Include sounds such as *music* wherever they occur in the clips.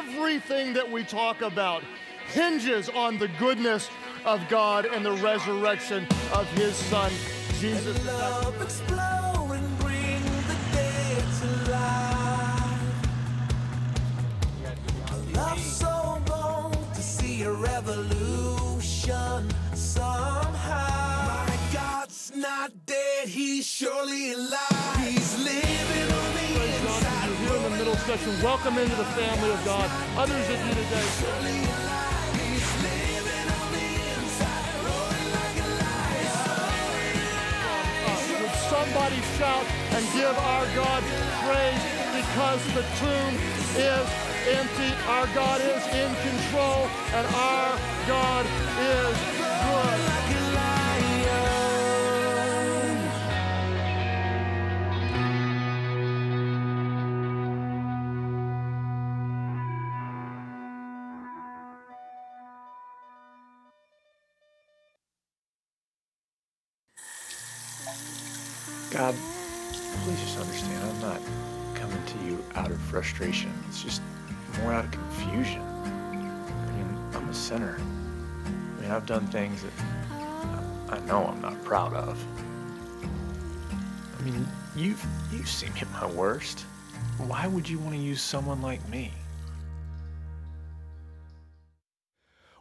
everything that we talk about hinges on the goodness of God and the resurrection of His Son, Jesus. Revolution somehow. My God's not dead, he's surely alive. Middle section, welcome into the family of God. Others of you today. Would somebody shout and give our God praise because the tomb is empty? Our God is in control and our God is good. God, please just understand, I'm not coming to you out of frustration. It's just more out of confusion. I mean, I'm a sinner. I mean, I've done things that I know I'm not proud of. I mean, you've you've seen me at my worst. Why would you want to use someone like me?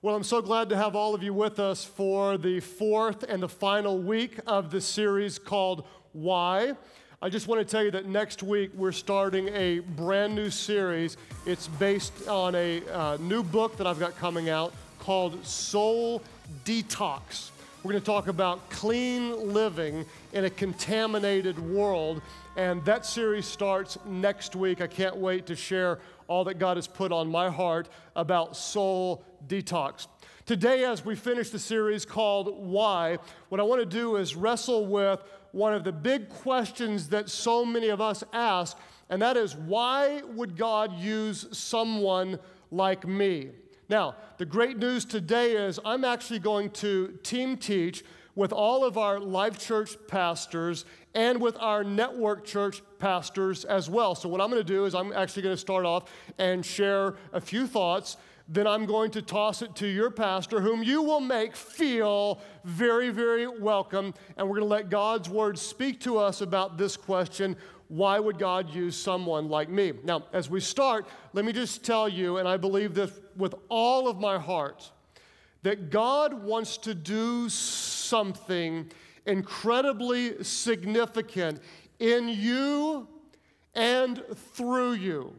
Well, I'm so glad to have all of you with us for the fourth and the final week of the series called Why. I just want to tell you that next week we're starting a brand new series. It's based on a uh, new book that I've got coming out called Soul Detox. We're going to talk about clean living in a contaminated world, and that series starts next week. I can't wait to share all that God has put on my heart about soul detox. Today, as we finish the series called Why, what I want to do is wrestle with one of the big questions that so many of us ask, and that is why would God use someone like me? Now, the great news today is I'm actually going to team teach with all of our life church pastors and with our network church pastors as well. So, what I'm going to do is I'm actually going to start off and share a few thoughts. Then I'm going to toss it to your pastor, whom you will make feel very, very welcome. And we're going to let God's word speak to us about this question why would God use someone like me? Now, as we start, let me just tell you, and I believe this with all of my heart, that God wants to do something incredibly significant in you and through you.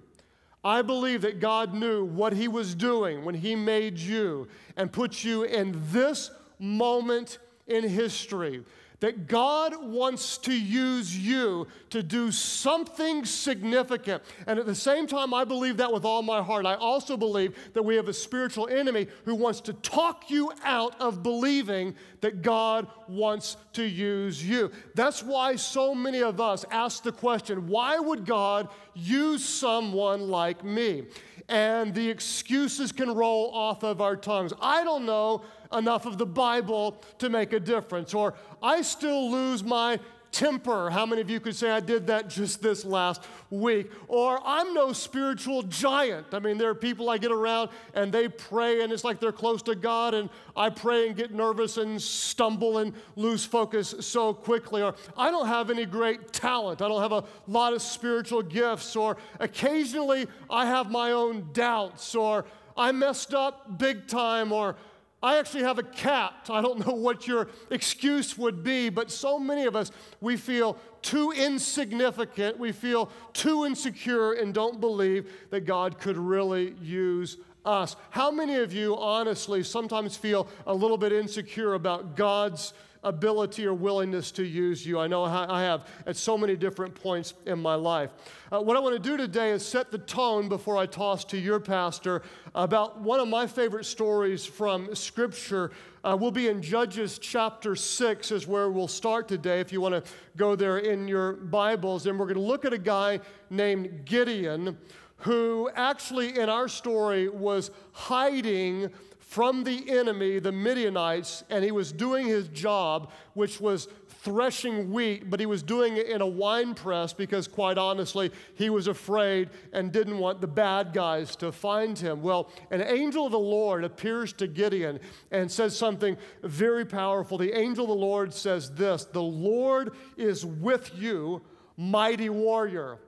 I believe that God knew what He was doing when He made you and put you in this moment in history. That God wants to use you to do something significant. And at the same time, I believe that with all my heart. I also believe that we have a spiritual enemy who wants to talk you out of believing that God wants to use you. That's why so many of us ask the question why would God use someone like me? And the excuses can roll off of our tongues. I don't know enough of the Bible to make a difference, or I still lose my temper. How many of you could say I did that just this last week? Or I'm no spiritual giant. I mean, there are people I get around and they pray and it's like they're close to God, and I pray and get nervous and stumble and lose focus so quickly. Or I don't have any great talent. I don't have a lot of spiritual gifts. Or occasionally I have my own doubts. Or I messed up big time. Or I actually have a cat. I don't know what your excuse would be, but so many of us, we feel too insignificant, we feel too insecure, and don't believe that God could really use us. How many of you, honestly, sometimes feel a little bit insecure about God's ability or willingness to use you. I know I have at so many different points in my life. Uh, what I want to do today is set the tone before I toss to your pastor about one of my favorite stories from Scripture. Uh, we'll be in Judges chapter 6, is where we'll start today, if you want to go there in your Bibles. And we're going to look at a guy named Gideon who actually in our story was hiding from the enemy, the Midianites, and he was doing his job, which was threshing wheat, but he was doing it in a wine press because, quite honestly, he was afraid and didn't want the bad guys to find him. Well, an angel of the Lord appears to Gideon and says something very powerful. The angel of the Lord says this The Lord is with you, mighty warrior.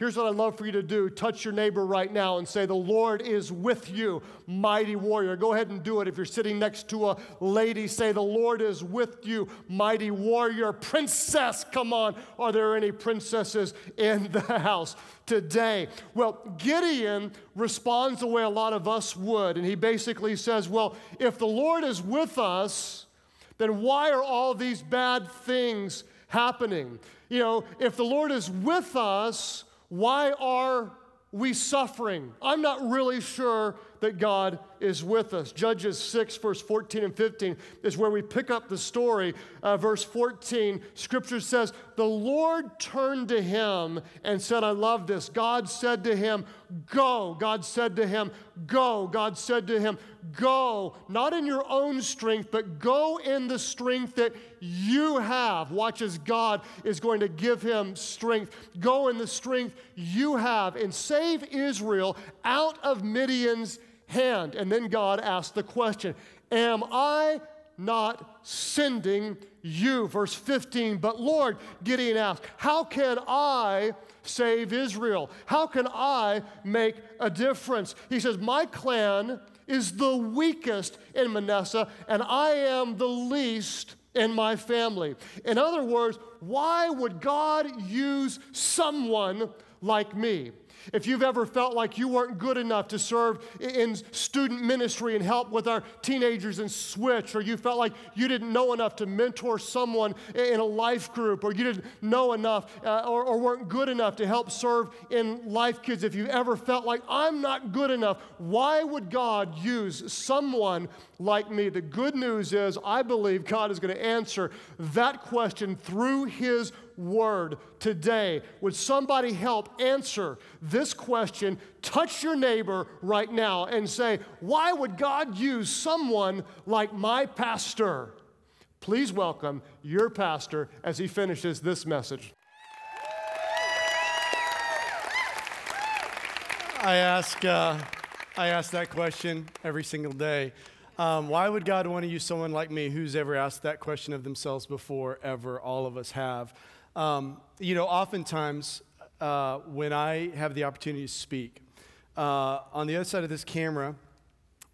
Here's what I'd love for you to do touch your neighbor right now and say, The Lord is with you, mighty warrior. Go ahead and do it. If you're sitting next to a lady, say, The Lord is with you, mighty warrior. Princess, come on. Are there any princesses in the house today? Well, Gideon responds the way a lot of us would. And he basically says, Well, if the Lord is with us, then why are all these bad things happening? You know, if the Lord is with us, why are we suffering? I'm not really sure that God is with us. Judges 6, verse 14 and 15 is where we pick up the story. Uh, verse 14, scripture says, The Lord turned to him and said, I love this. God said to him, Go. God said to him, Go. God said to him, Go, not in your own strength, but go in the strength that you have. Watch as God is going to give him strength. Go in the strength you have and save Israel out of Midian's hand. And then God asked the question Am I not sending you? Verse 15. But Lord, Gideon asked, How can I save Israel? How can I make a difference? He says, My clan is the weakest in Manasseh, and I am the least in my family. In other words, why would God use someone like me? If you've ever felt like you weren't good enough to serve in student ministry and help with our teenagers in Switch, or you felt like you didn't know enough to mentor someone in a life group, or you didn't know enough uh, or, or weren't good enough to help serve in Life Kids, if you've ever felt like I'm not good enough, why would God use someone like me? The good news is, I believe God is going to answer that question through His word today. Would somebody help answer this question? Touch your neighbor right now and say, Why would God use someone like my pastor? Please welcome your pastor as he finishes this message. I ask, uh, I ask that question every single day. Um, why would God want to use someone like me who's ever asked that question of themselves before, ever? All of us have. Um, you know, oftentimes uh, when I have the opportunity to speak, uh, on the other side of this camera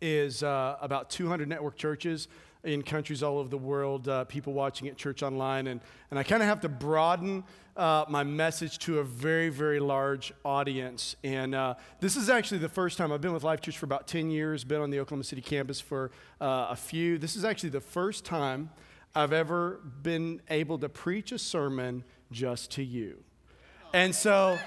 is uh, about 200 network churches in countries all over the world, uh, people watching at church online. And, and I kind of have to broaden uh, my message to a very, very large audience. And uh, this is actually the first time I've been with Life Church for about 10 years, been on the Oklahoma City campus for a few. This is actually the first time I've ever been able to preach a sermon just to you. And so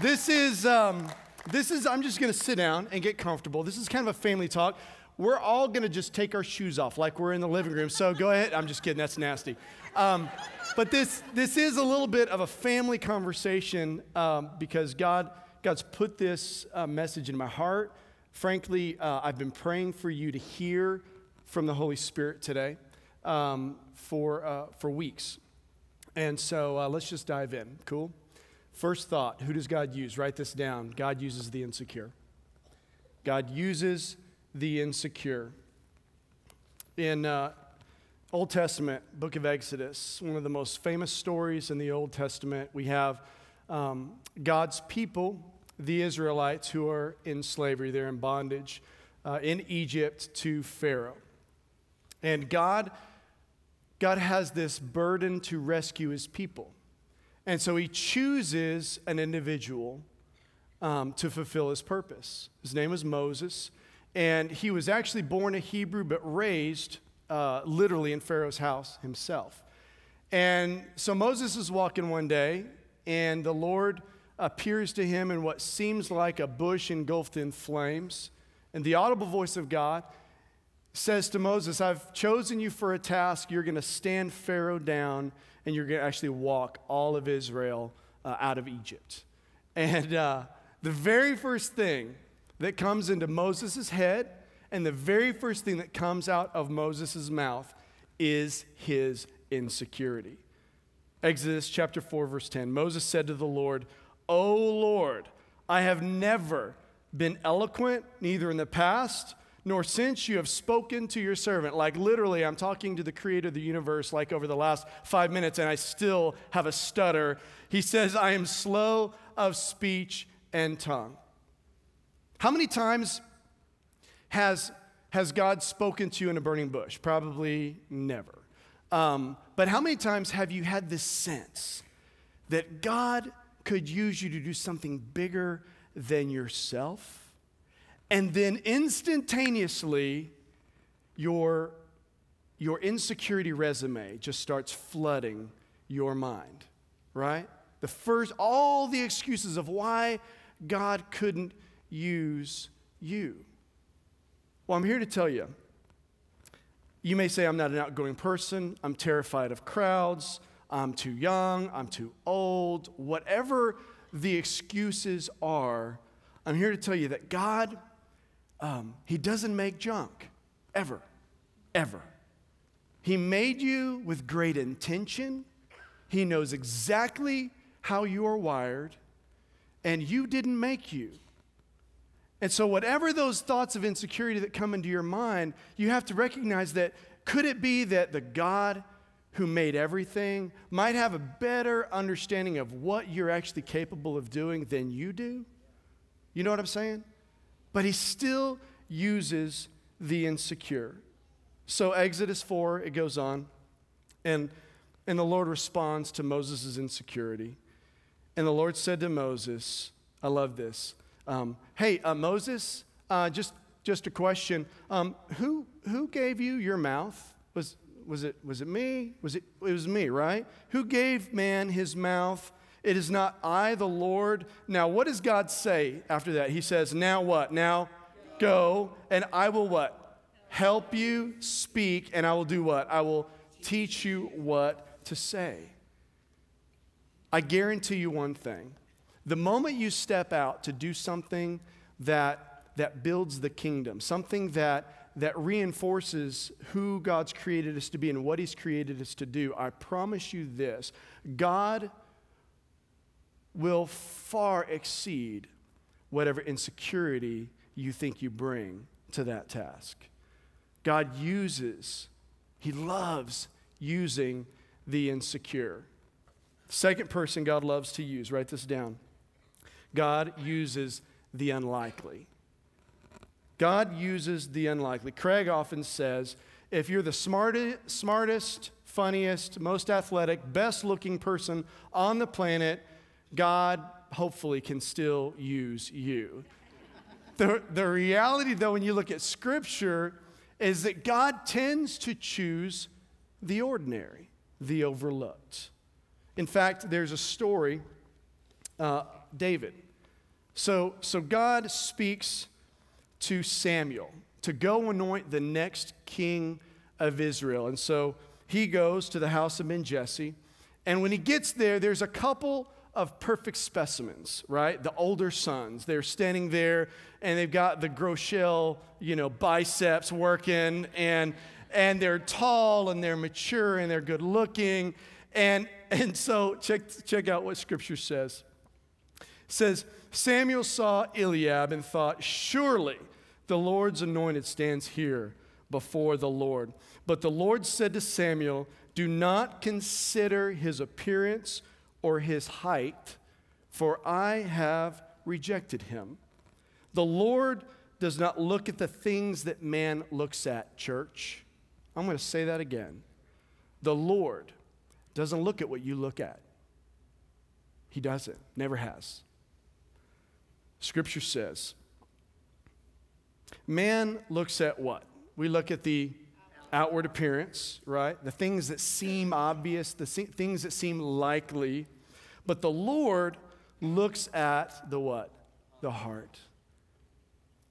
this is, um, this is, I'm just gonna sit down and get comfortable. This is kind of a family talk. We're all gonna just take our shoes off like we're in the living room. So go ahead. I'm just kidding, that's nasty. Um, but this, this is a little bit of a family conversation um, because God, God's put this uh, message in my heart. Frankly, uh, I've been praying for you to hear from the Holy Spirit today um, for, uh, for weeks. And so uh, let's just dive in. Cool? First thought who does God use? Write this down. God uses the insecure. God uses the insecure. In uh, Old Testament, book of Exodus, one of the most famous stories in the Old Testament, we have um, God's people, the Israelites, who are in slavery, they're in bondage uh, in Egypt to Pharaoh. And God God has this burden to rescue his people. And so he chooses an individual um, to fulfill his purpose. His name was Moses, and he was actually born a Hebrew but raised uh, literally in Pharaoh's house himself. And so Moses is walking one day, and the Lord appears to him in what seems like a bush engulfed in flames. And the audible voice of God says to Moses, I've chosen you for a task. You're going to stand Pharaoh down and you're going to actually walk all of Israel uh, out of Egypt. And uh, the very first thing that comes into Moses' head and the very first thing that comes out of Moses' mouth is his insecurity. Exodus chapter 4, verse 10. Moses said to the Lord, O Lord, I have never been eloquent, neither in the past nor since you have spoken to your servant. Like literally, I'm talking to the creator of the universe like over the last five minutes, and I still have a stutter. He says, I am slow of speech and tongue. How many times has, has God spoken to you in a burning bush? Probably never. Um, but how many times have you had this sense that God could use you to do something bigger than yourself? And then instantaneously, your, your insecurity resume just starts flooding your mind, right? The first, all the excuses of why God couldn't use you. Well, I'm here to tell you. You may say, I'm not an outgoing person, I'm terrified of crowds, I'm too young, I'm too old, whatever the excuses are, I'm here to tell you that God um, he doesn't make junk, ever, ever. He made you with great intention. He knows exactly how you are wired, and you didn't make you. And so, whatever those thoughts of insecurity that come into your mind, you have to recognize that could it be that the God who made everything might have a better understanding of what you're actually capable of doing than you do? You know what I'm saying? But he still uses the insecure. So, Exodus 4, it goes on, and, and the Lord responds to Moses' insecurity. And the Lord said to Moses, I love this. Um, hey, uh, Moses, uh, just, just a question. Um, who, who gave you your mouth? Was, was, it, was it me? Was it, it was me, right? Who gave man his mouth? It is not I, the Lord. Now, what does God say after that? He says, Now what? Now go, and I will what? Help you speak, and I will do what? I will teach you what to say. I guarantee you one thing the moment you step out to do something that, that builds the kingdom, something that, that reinforces who God's created us to be and what He's created us to do, I promise you this God will far exceed whatever insecurity you think you bring to that task. God uses, He loves using the insecure. Second person God loves to use, write this down. God uses the unlikely. God uses the unlikely. Craig often says if you're the smartest, smartest, funniest, most athletic, best looking person on the planet, God hopefully can still use you. The, the reality, though, when you look at Scripture, is that God tends to choose the ordinary, the overlooked. In fact, there's a story, uh, David. So, so God speaks to Samuel to go anoint the next king of Israel. And so he goes to the house of Ben Jesse. And when he gets there, there's a couple of perfect specimens, right? The older sons, they're standing there and they've got the Groeschel, you know, biceps working and and they're tall and they're mature and they're good looking. And *laughs* and so check check out what scripture says. It says Samuel saw Eliab and thought, surely the Lord's anointed stands here before the Lord. But the Lord said to Samuel, Do not consider his appearance or his height, for I have rejected him. The Lord does not look at the things that man looks at, church. I'm going to say that again. The Lord doesn't look at what you look at. He doesn't, never has. Scripture says, man looks at what? We look at the outward appearance, right? The things that seem obvious, the things that seem likely. But the Lord looks at the what? The heart.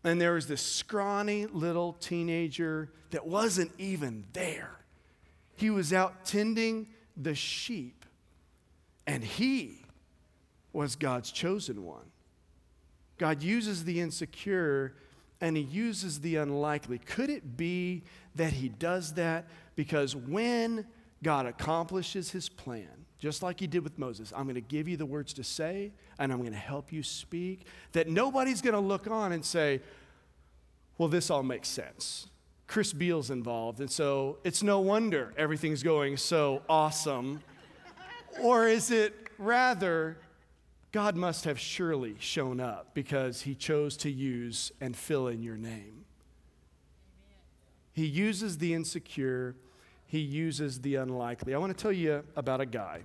And there was this scrawny little teenager that wasn't even there. He was out tending the sheep, and he was God's chosen one. God uses the insecure and he uses the unlikely. Could it be that he does that because when God accomplishes his plan just like he did with Moses. I'm going to give you the words to say, and I'm going to help you speak. That nobody's going to look on and say, well, this all makes sense. Chris Beall's involved, and so it's no wonder everything's going so awesome. or is it rather, God must have surely shown up because he chose to use and fill in your name? He uses the insecure, he uses the unlikely. I want to tell you about a guy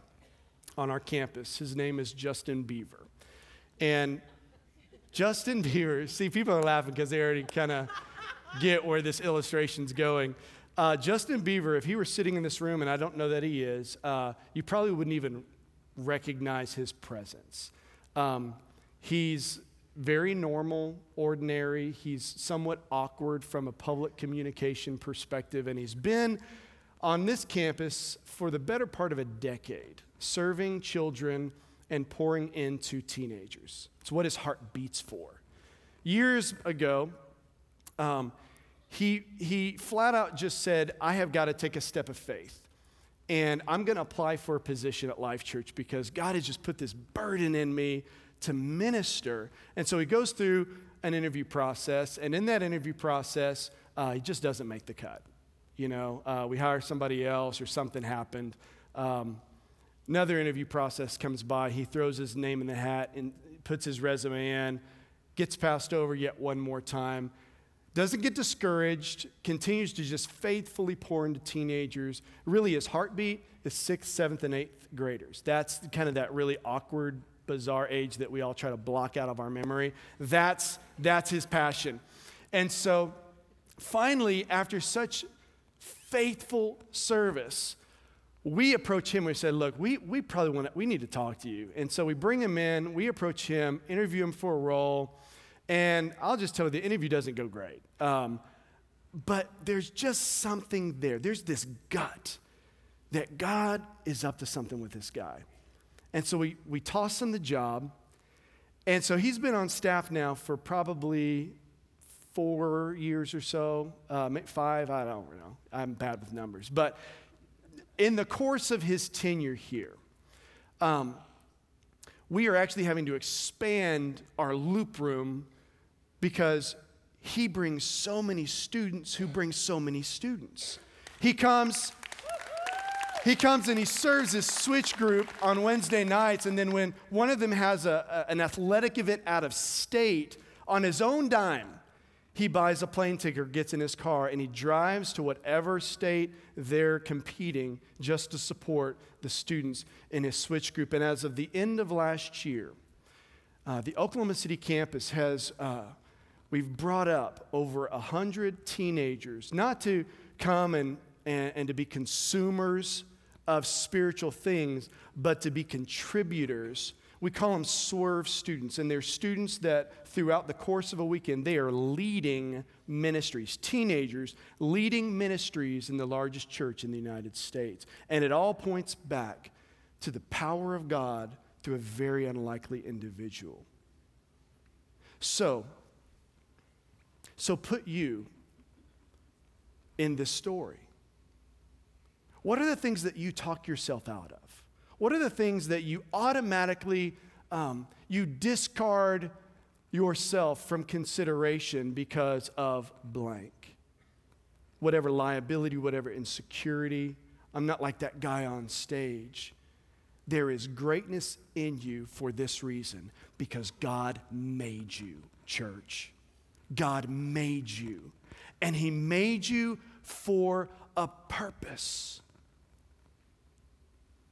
on our campus. His name is Justin Beaver. And Justin Beaver, see, people are laughing because they already kind of get where this illustration's going. Uh, Justin Beaver, if he were sitting in this room, and I don't know that he is, uh, you probably wouldn't even recognize his presence. Um, he's very normal, ordinary. He's somewhat awkward from a public communication perspective, and he's been on this campus for the better part of a decade serving children and pouring into teenagers. It's what his heart beats for. Years ago, um, he, he flat out just said, I have got to take a step of faith. And I'm going to apply for a position at Life Church because God has just put this burden in me to minister. And so he goes through an interview process. And in that interview process, uh, he just doesn't make the cut. You know, uh, we hire somebody else or something happened. Um, Another interview process comes by. He throws his name in the hat and puts his resume in, gets passed over yet one more time, doesn't get discouraged, continues to just faithfully pour into teenagers. Really, his heartbeat is sixth, seventh, and eighth graders. That's kind of that really awkward, bizarre age that we all try to block out of our memory. That's, that's his passion. And so, finally, after such faithful service, we approach him. We said, "Look, we, we probably want to, we need to talk to you." And so we bring him in. We approach him, interview him for a role, and I'll just tell you, the interview doesn't go great. Um, but there's just something there. There's this gut that God is up to something with this guy, and so we we toss him the job, and so he's been on staff now for probably four years or so, uh, five. I don't know. I'm bad with numbers, but in the course of his tenure here, um, we are actually having to expand our loop room because he brings so many students who bring so many students. He comes, he comes and he serves his switch group on Wednesday nights, and then when one of them has a, a, an athletic event out of state on his own dime, he buys a plane ticket, gets in his car, and he drives to whatever state they're competing just to support the students in his switch group. And as of the end of last year, uh, the Oklahoma City campus has, uh, we've brought up over 100 teenagers, not to come and, and, and to be consumers of spiritual things, but to be contributors we call them swerve students, and they're students that throughout the course of a weekend, they are leading ministries, teenagers leading ministries in the largest church in the United States. And it all points back to the power of God through a very unlikely individual. So, so put you in this story. What are the things that you talk yourself out of? What are the things that you automatically um, you discard yourself from consideration because of blank? Whatever liability, whatever insecurity. I'm not like that guy on stage. There is greatness in you for this reason because God made you, church. God made you. And He made you for a purpose.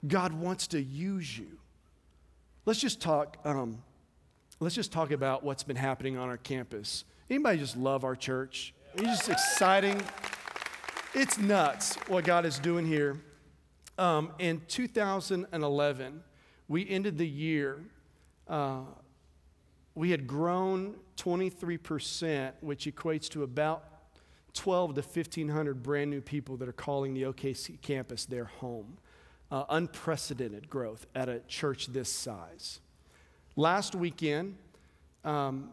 God wants to use you. Let's just talk. Um, let's just talk about what's been happening on our campus. Anybody just love our church? It's just exciting. It's nuts what God is doing here. Um, in 2011, we ended the year. Uh, we had grown 23%, which equates to about 12 to 1,500 brand new people that are calling the OKC campus their home uh, unprecedented growth at a church this size. Last weekend, um,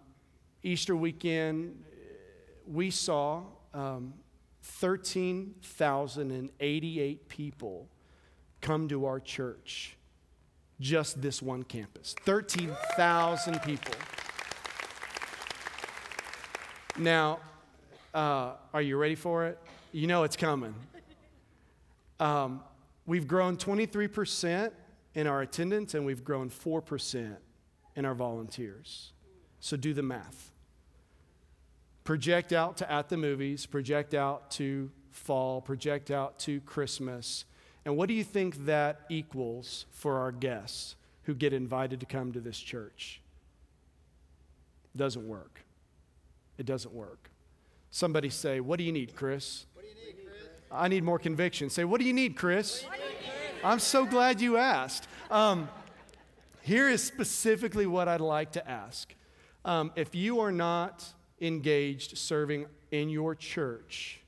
Easter weekend, we saw um, 13,088 people come to our church just this one campus. 13,000 people. Now, uh, are you ready for it? You know it's coming. Um, we've grown 23% in our attendance, and we've grown 4% in our volunteers. So do the math. Project out to at the movies, project out to fall, project out to Christmas. And what do you think that equals for our guests who get invited to come to this church? Doesn't work. It doesn't work. Somebody say, What do you need, Chris? You need, Chris? I need more conviction. Say, What do you need, Chris? You need? I'm so glad you asked. Um, here is specifically what I'd like to ask. Um, if you are not engaged serving in your church,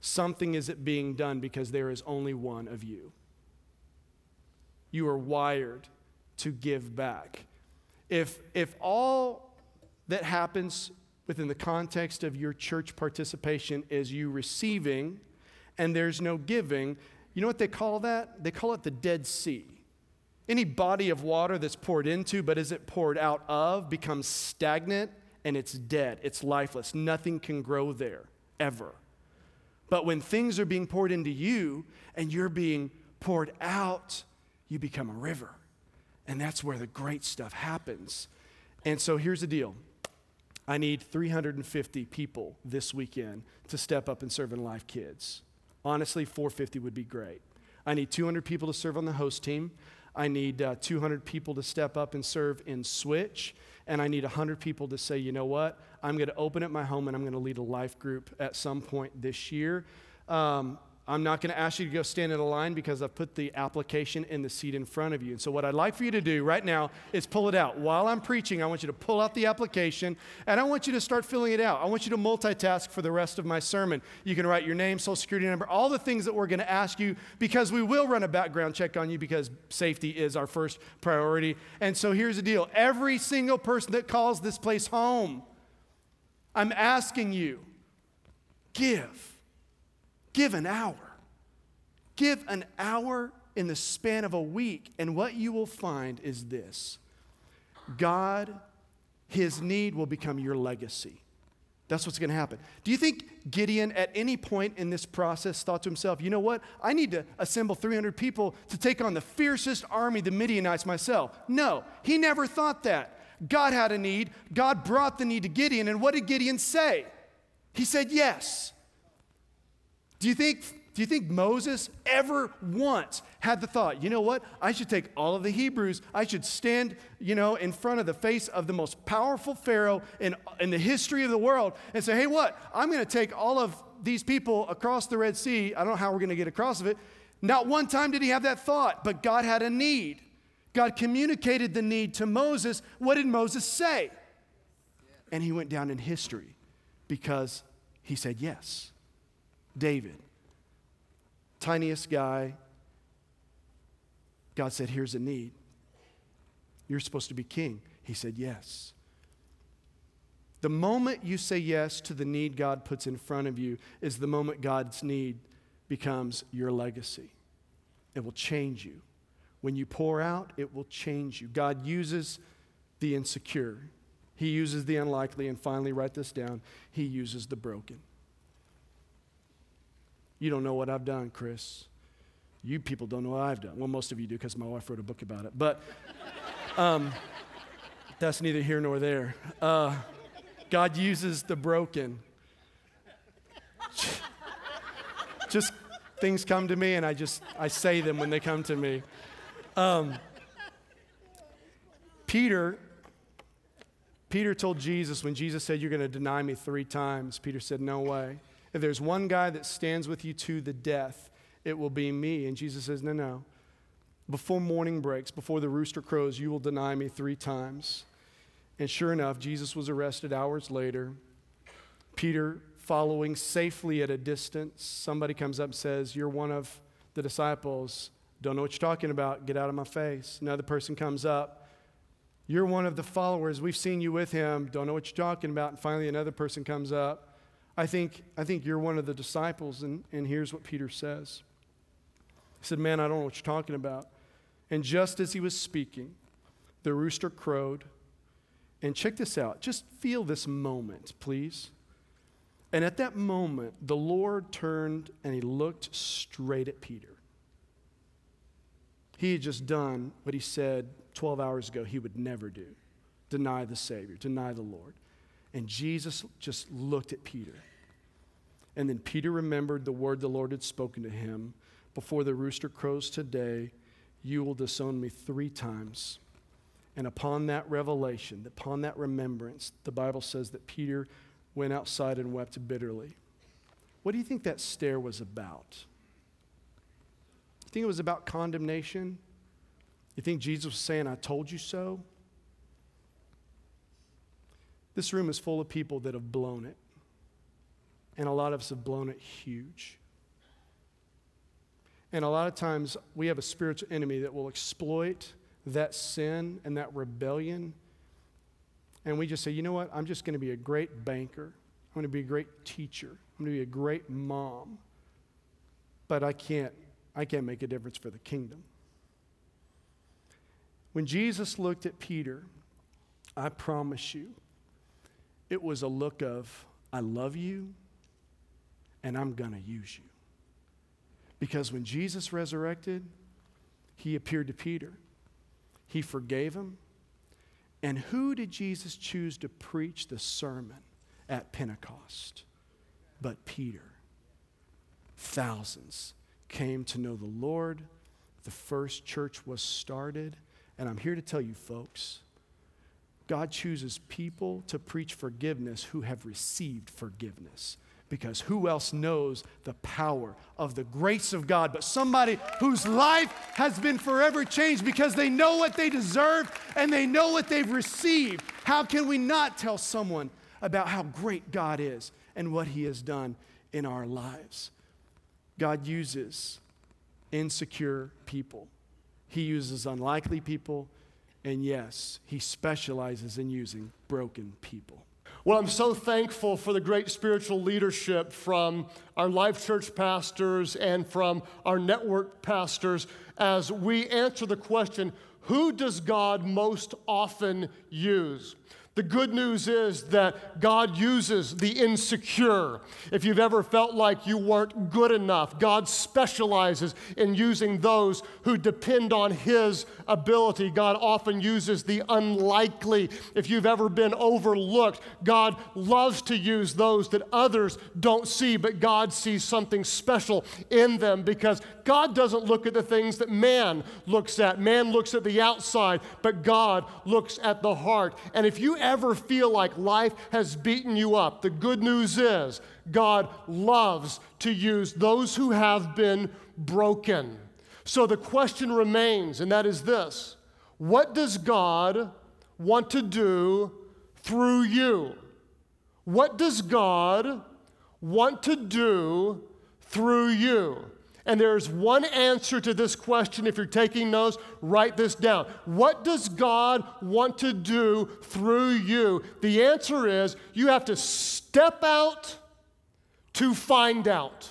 something isn't being done because there is only one of you. You are wired to give back. If, if all that happens within the context of your church participation is you receiving and there's no giving, you know what they call that? They call it the Dead Sea. Any body of water that's poured into, but as it poured out of, becomes stagnant and it's dead. It's lifeless. Nothing can grow there, ever. But when things are being poured into you and you're being poured out, you become a river. And that's where the great stuff happens. And so here's the deal I need 350 people this weekend to step up and serve in Life Kids. Honestly, 450 would be great. I need 200 people to serve on the host team. I need uh, 200 people to step up and serve in Switch. And I need 100 people to say, you know what? I'm going to open up my home and I'm going to lead a life group at some point this year. Um, I'm not going to ask you to go stand in a line because I've put the application in the seat in front of you. And so, what I'd like for you to do right now is pull it out. While I'm preaching, I want you to pull out the application and I want you to start filling it out. I want you to multitask for the rest of my sermon. You can write your name, social security number, all the things that we're going to ask you because we will run a background check on you because safety is our first priority. And so, here's the deal every single person that calls this place home, I'm asking you, give Give an hour. Give an hour in the span of a week, and what you will find is this God, His need will become your legacy. That's what's going to happen. Do you think Gideon, at any point in this process, thought to himself, you know what? I need to assemble 300 people to take on the fiercest army, the Midianites, myself? No, he never thought that. God had a need. God brought the need to Gideon. And what did Gideon say? He said, yes. Do you think, do you think Moses ever once had the thought, you know what? I should take all of the Hebrews, I should stand, you know, in front of the face of the most powerful Pharaoh in, in the history of the world and say, hey, what? I'm going to take all of these people across the Red Sea. I don't know how we're going to get across of it. Not one time did he have that thought, but God had a need. God communicated the need to Moses. What did Moses say? And he went down in history because he said yes. David, tiniest guy. God said, Here's a need. You're supposed to be king. He said, Yes. The moment you say yes to the need God puts in front of you is the moment God's need becomes your legacy. It will change you. When you pour out, it will change you. God uses the insecure, He uses the unlikely, and finally, write this down He uses the broken. You don't know what I've done, Chris. You people don't know what I've done. Well, most of you do because my wife wrote a book about it. But um, that's neither here nor there. Uh, God uses the broken. just things come to me and I just I say them when they come to me. Um, Peter Peter told Jesus when Jesus said you're going to deny me 3 times. Peter said no way. If there's one guy that stands with you to the death, it will be me. And Jesus says, No, no. Before morning breaks, before the rooster crows, you will deny me three times. And sure enough, Jesus was arrested hours later. Peter, following safely at a distance, somebody comes up and says, You're one of the disciples. Don't know what you're talking about. Get out of my face. Another person comes up. You're one of the followers. We've seen you with him. Don't know what you're talking about. And finally, another person comes up. I think, I think you're one of the disciples, and, and here's what Peter says. He said, Man, I don't know what you're talking about. And just as he was speaking, the rooster crowed. And check this out. Just feel this moment, please. And at that moment, the Lord turned and he looked straight at Peter. He had just done what he said 12 hours ago he would never do deny the Savior, deny the Lord. And Jesus just looked at Peter. And then Peter remembered the word the Lord had spoken to him Before the rooster crows today, you will disown me three times. And upon that revelation, upon that remembrance, the Bible says that Peter went outside and wept bitterly. What do you think that stare was about? You think it was about condemnation? You think Jesus was saying, I told you so? This room is full of people that have blown it. And a lot of us have blown it huge. And a lot of times we have a spiritual enemy that will exploit that sin and that rebellion. And we just say, you know what? I'm just going to be a great banker. I'm going to be a great teacher. I'm going to be a great mom. But I can't, I can't make a difference for the kingdom. When Jesus looked at Peter, I promise you, it was a look of, I love you and I'm going to use you. Because when Jesus resurrected, he appeared to Peter, he forgave him. And who did Jesus choose to preach the sermon at Pentecost? But Peter. Thousands came to know the Lord. The first church was started. And I'm here to tell you, folks, God chooses people to preach forgiveness who have received forgiveness. Because who else knows the power of the grace of God but somebody whose life has been forever changed because they know what they deserve and they know what they've received? How can we not tell someone about how great God is and what He has done in our lives? God uses insecure people, He uses unlikely people, and yes, He specializes in using broken people. Well, I'm so thankful for the great spiritual leadership from our Life Church pastors and from our network pastors as we answer the question who does God most often use? The good news is that God uses the insecure. If you've ever felt like you weren't good enough, God specializes in using those who depend on His ability. God often uses the unlikely. If you've ever been overlooked, God loves to use those that others don't see, but God sees something special in them because God doesn't look at the things that man looks at. Man looks at the outside, but God looks at the heart. And if you ever feel like life has beaten you up, the good news is God loves to use those who have been broken. So the question remains, and that is this What does God want to do through you? What does God want to do through you? And there's one answer to this question. If you're taking notes, write this down. What does God want to do through you? The answer is you have to step out to find out.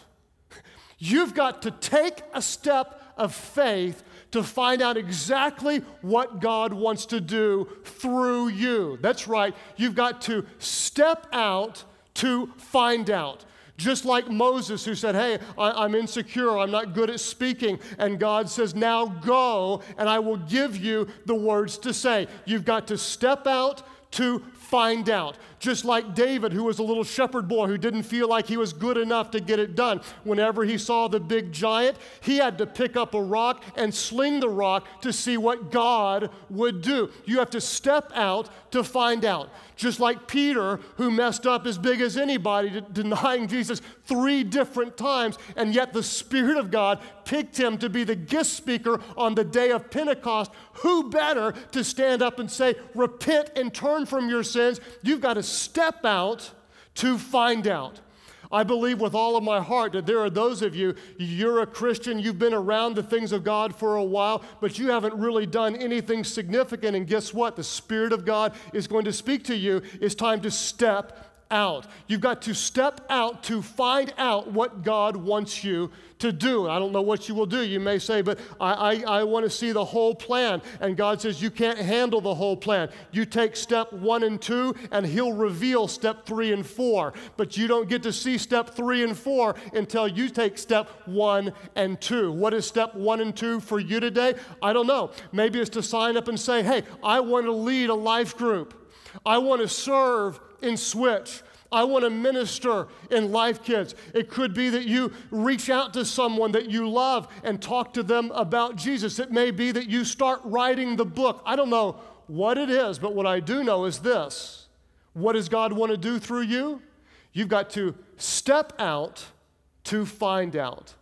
You've got to take a step of faith to find out exactly what God wants to do through you. That's right. You've got to step out to find out. Just like Moses, who said, Hey, I, am insecure, I'm not good at speaking. And God says, Now go, and I will give you the words to say. You've got to step out to find out. Just like David, who was a little shepherd boy who didn't feel like he was good enough to get it done. Whenever he saw the big giant, he had to pick up a rock and sling the rock to see what God would do. You have to step out to find out. Just like Peter, who messed up as big as anybody, denying Jesus three different times, and yet the Spirit of God picked him to be the guest speaker on the day of Pentecost. Who better to stand up and say, Repent and turn from your sins? You've got to step out to find out. I believe with all of my heart that there are those of you, you're a Christian, you've been around the things of God for a while, but you haven't really done anything significant. And guess what? The Spirit of God is going to speak to you. It's time to step out. You've got to step out to find out what God wants you to do. I don't know what you will do. You may say, but I, I, I want to see the whole plan. And God says, You can't handle the whole plan. You take step one and two, and He'll reveal step three and four. But you don't get to see step three and four until you take step one and two. What is step one and two for you today? I don't know. Maybe it's to sign up and say, Hey, I want to lead a life group. I want to serve in Switch. I want to minister in Life Kids. It could be that you reach out to someone that you love and talk to them about Jesus. It may be that you start writing the book. I don't know what it is, but what I do know is this what does God want to do through you? You've got to step out to find out.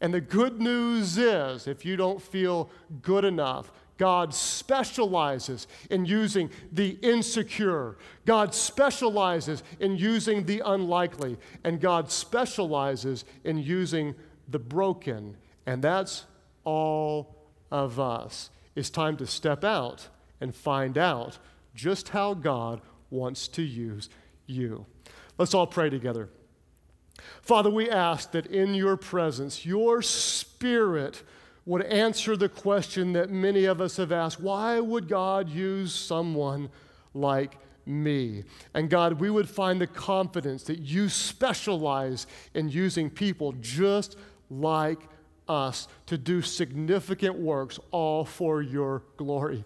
And the good news is, if you don't feel good enough, God specializes in using the insecure. God specializes in using the unlikely. And God specializes in using the broken. And that's all of us. It's time to step out and find out just how God wants to use you. Let's all pray together. Father, we ask that in your presence, your spirit would answer the question that many of us have asked why would God use someone like me? And God, we would find the confidence that you specialize in using people just like us to do significant works all for your glory.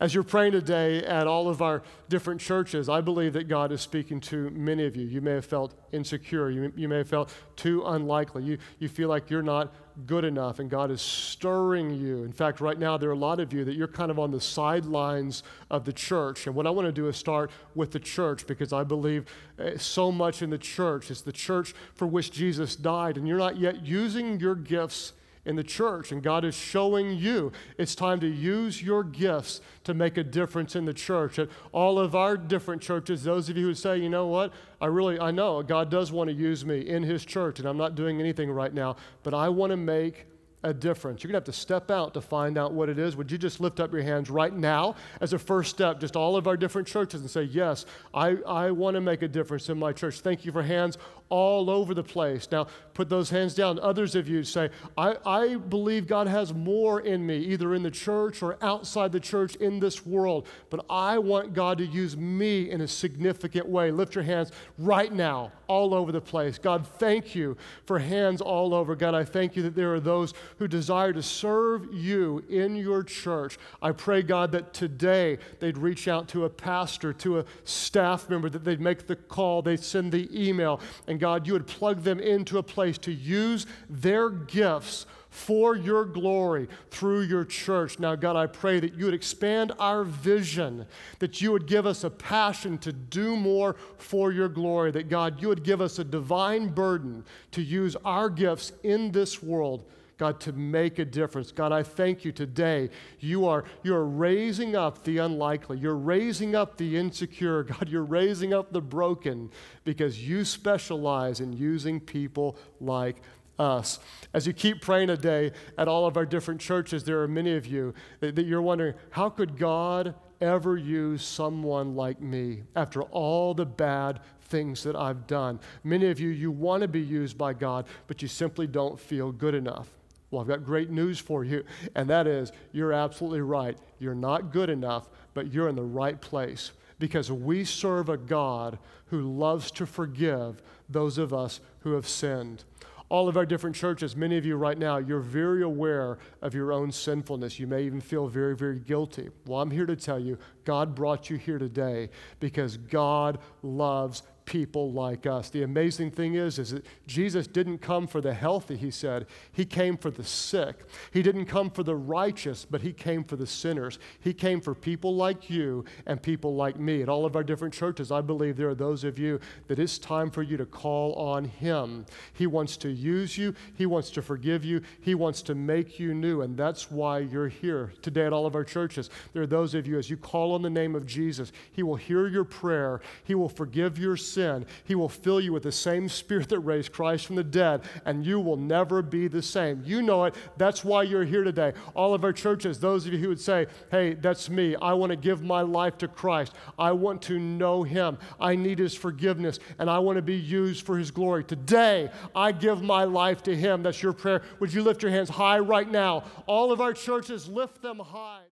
As you're praying today at all of our different churches, I believe that God is speaking to many of you. You may have felt insecure, you, you may have felt too unlikely, you, you feel like you're not good enough, and God is stirring you. In fact, right now, there are a lot of you that you're kind of on the sidelines of the church. And what I want to do is start with the church because I believe eh, so much in the church. It's the church for which Jesus died, and you're not yet using your gifts in the church, and God is showing you it's time to use your gifts to make a difference in the church. At all of our different churches, those of you who say, you know what, I really, I know God does want to use me in His church, and I'm not doing anything right now, but I want to make a difference. You're going to have to step out to find out what it is. Would you just lift up your hands right now as a first step, just all of our different churches, and say, Yes, I, I want to make a difference in my church. Thank you for hands all over the place. Now, put those hands down. Others of you say, I, I believe God has more in me, either in the church or outside the church in this world, but I want God to use me in a significant way. Lift your hands right now, all over the place. God, thank you for hands all over. God, I thank you that there are those who desire to serve you in your church. I pray, God, that today they'd reach out to a pastor, to a staff member, that they'd make the call, they'd send the email, and God, you would plug them into a place to use their gifts for your glory through your church. Now, God, I pray that you would expand our vision, that you would give us a passion to do more for your glory, that God, you would give us a divine burden to use our gifts in this world. God, to make a difference. God, I thank you today. You are, you are raising up the unlikely. You're raising up the insecure. *laughs* God, you're raising up the broken because you specialize in using people like us. As you keep praying today at all of our different churches, there are many of you that, that you're wondering, how could God ever use someone like me after all the bad things that I've done? Many of you, you want to be used by God, but you simply don't feel good enough. Well, I've got great news for you, and that is you're absolutely right. You're not good enough, but you're in the right place because we serve a God who loves to forgive those of us who have sinned all of our different churches, many of you right now, you're very aware of your own sinfulness. You may even feel very, very guilty. Well, I'm here to tell you God brought you here today because God loves people like us. The amazing thing is, is that Jesus didn't come for the healthy, he said. He came for the sick. He didn't come for the righteous, but he came for the sinners. He came for people like you and people like me. At all of our different churches, I believe there are those of you that it's time for you to call on him. He wants to use you, he wants to forgive you, he wants to make you new, and that's why you're here today at all of our churches. There are those of you, as you call on the name of Jesus, he will hear your prayer, he will forgive your sins sin, He will fill you with the same Spirit that raised Christ from the dead, and you will never be the same. You know it. That's why you're here today. All of our churches, those of you who would say, Hey, that's me. I want to give my life to Christ. I want to know Him. I need His forgiveness, and I want to be used for His glory. Today, I give my life to Him. That's your prayer. Would you lift your hands high right now? All of our churches, lift them high.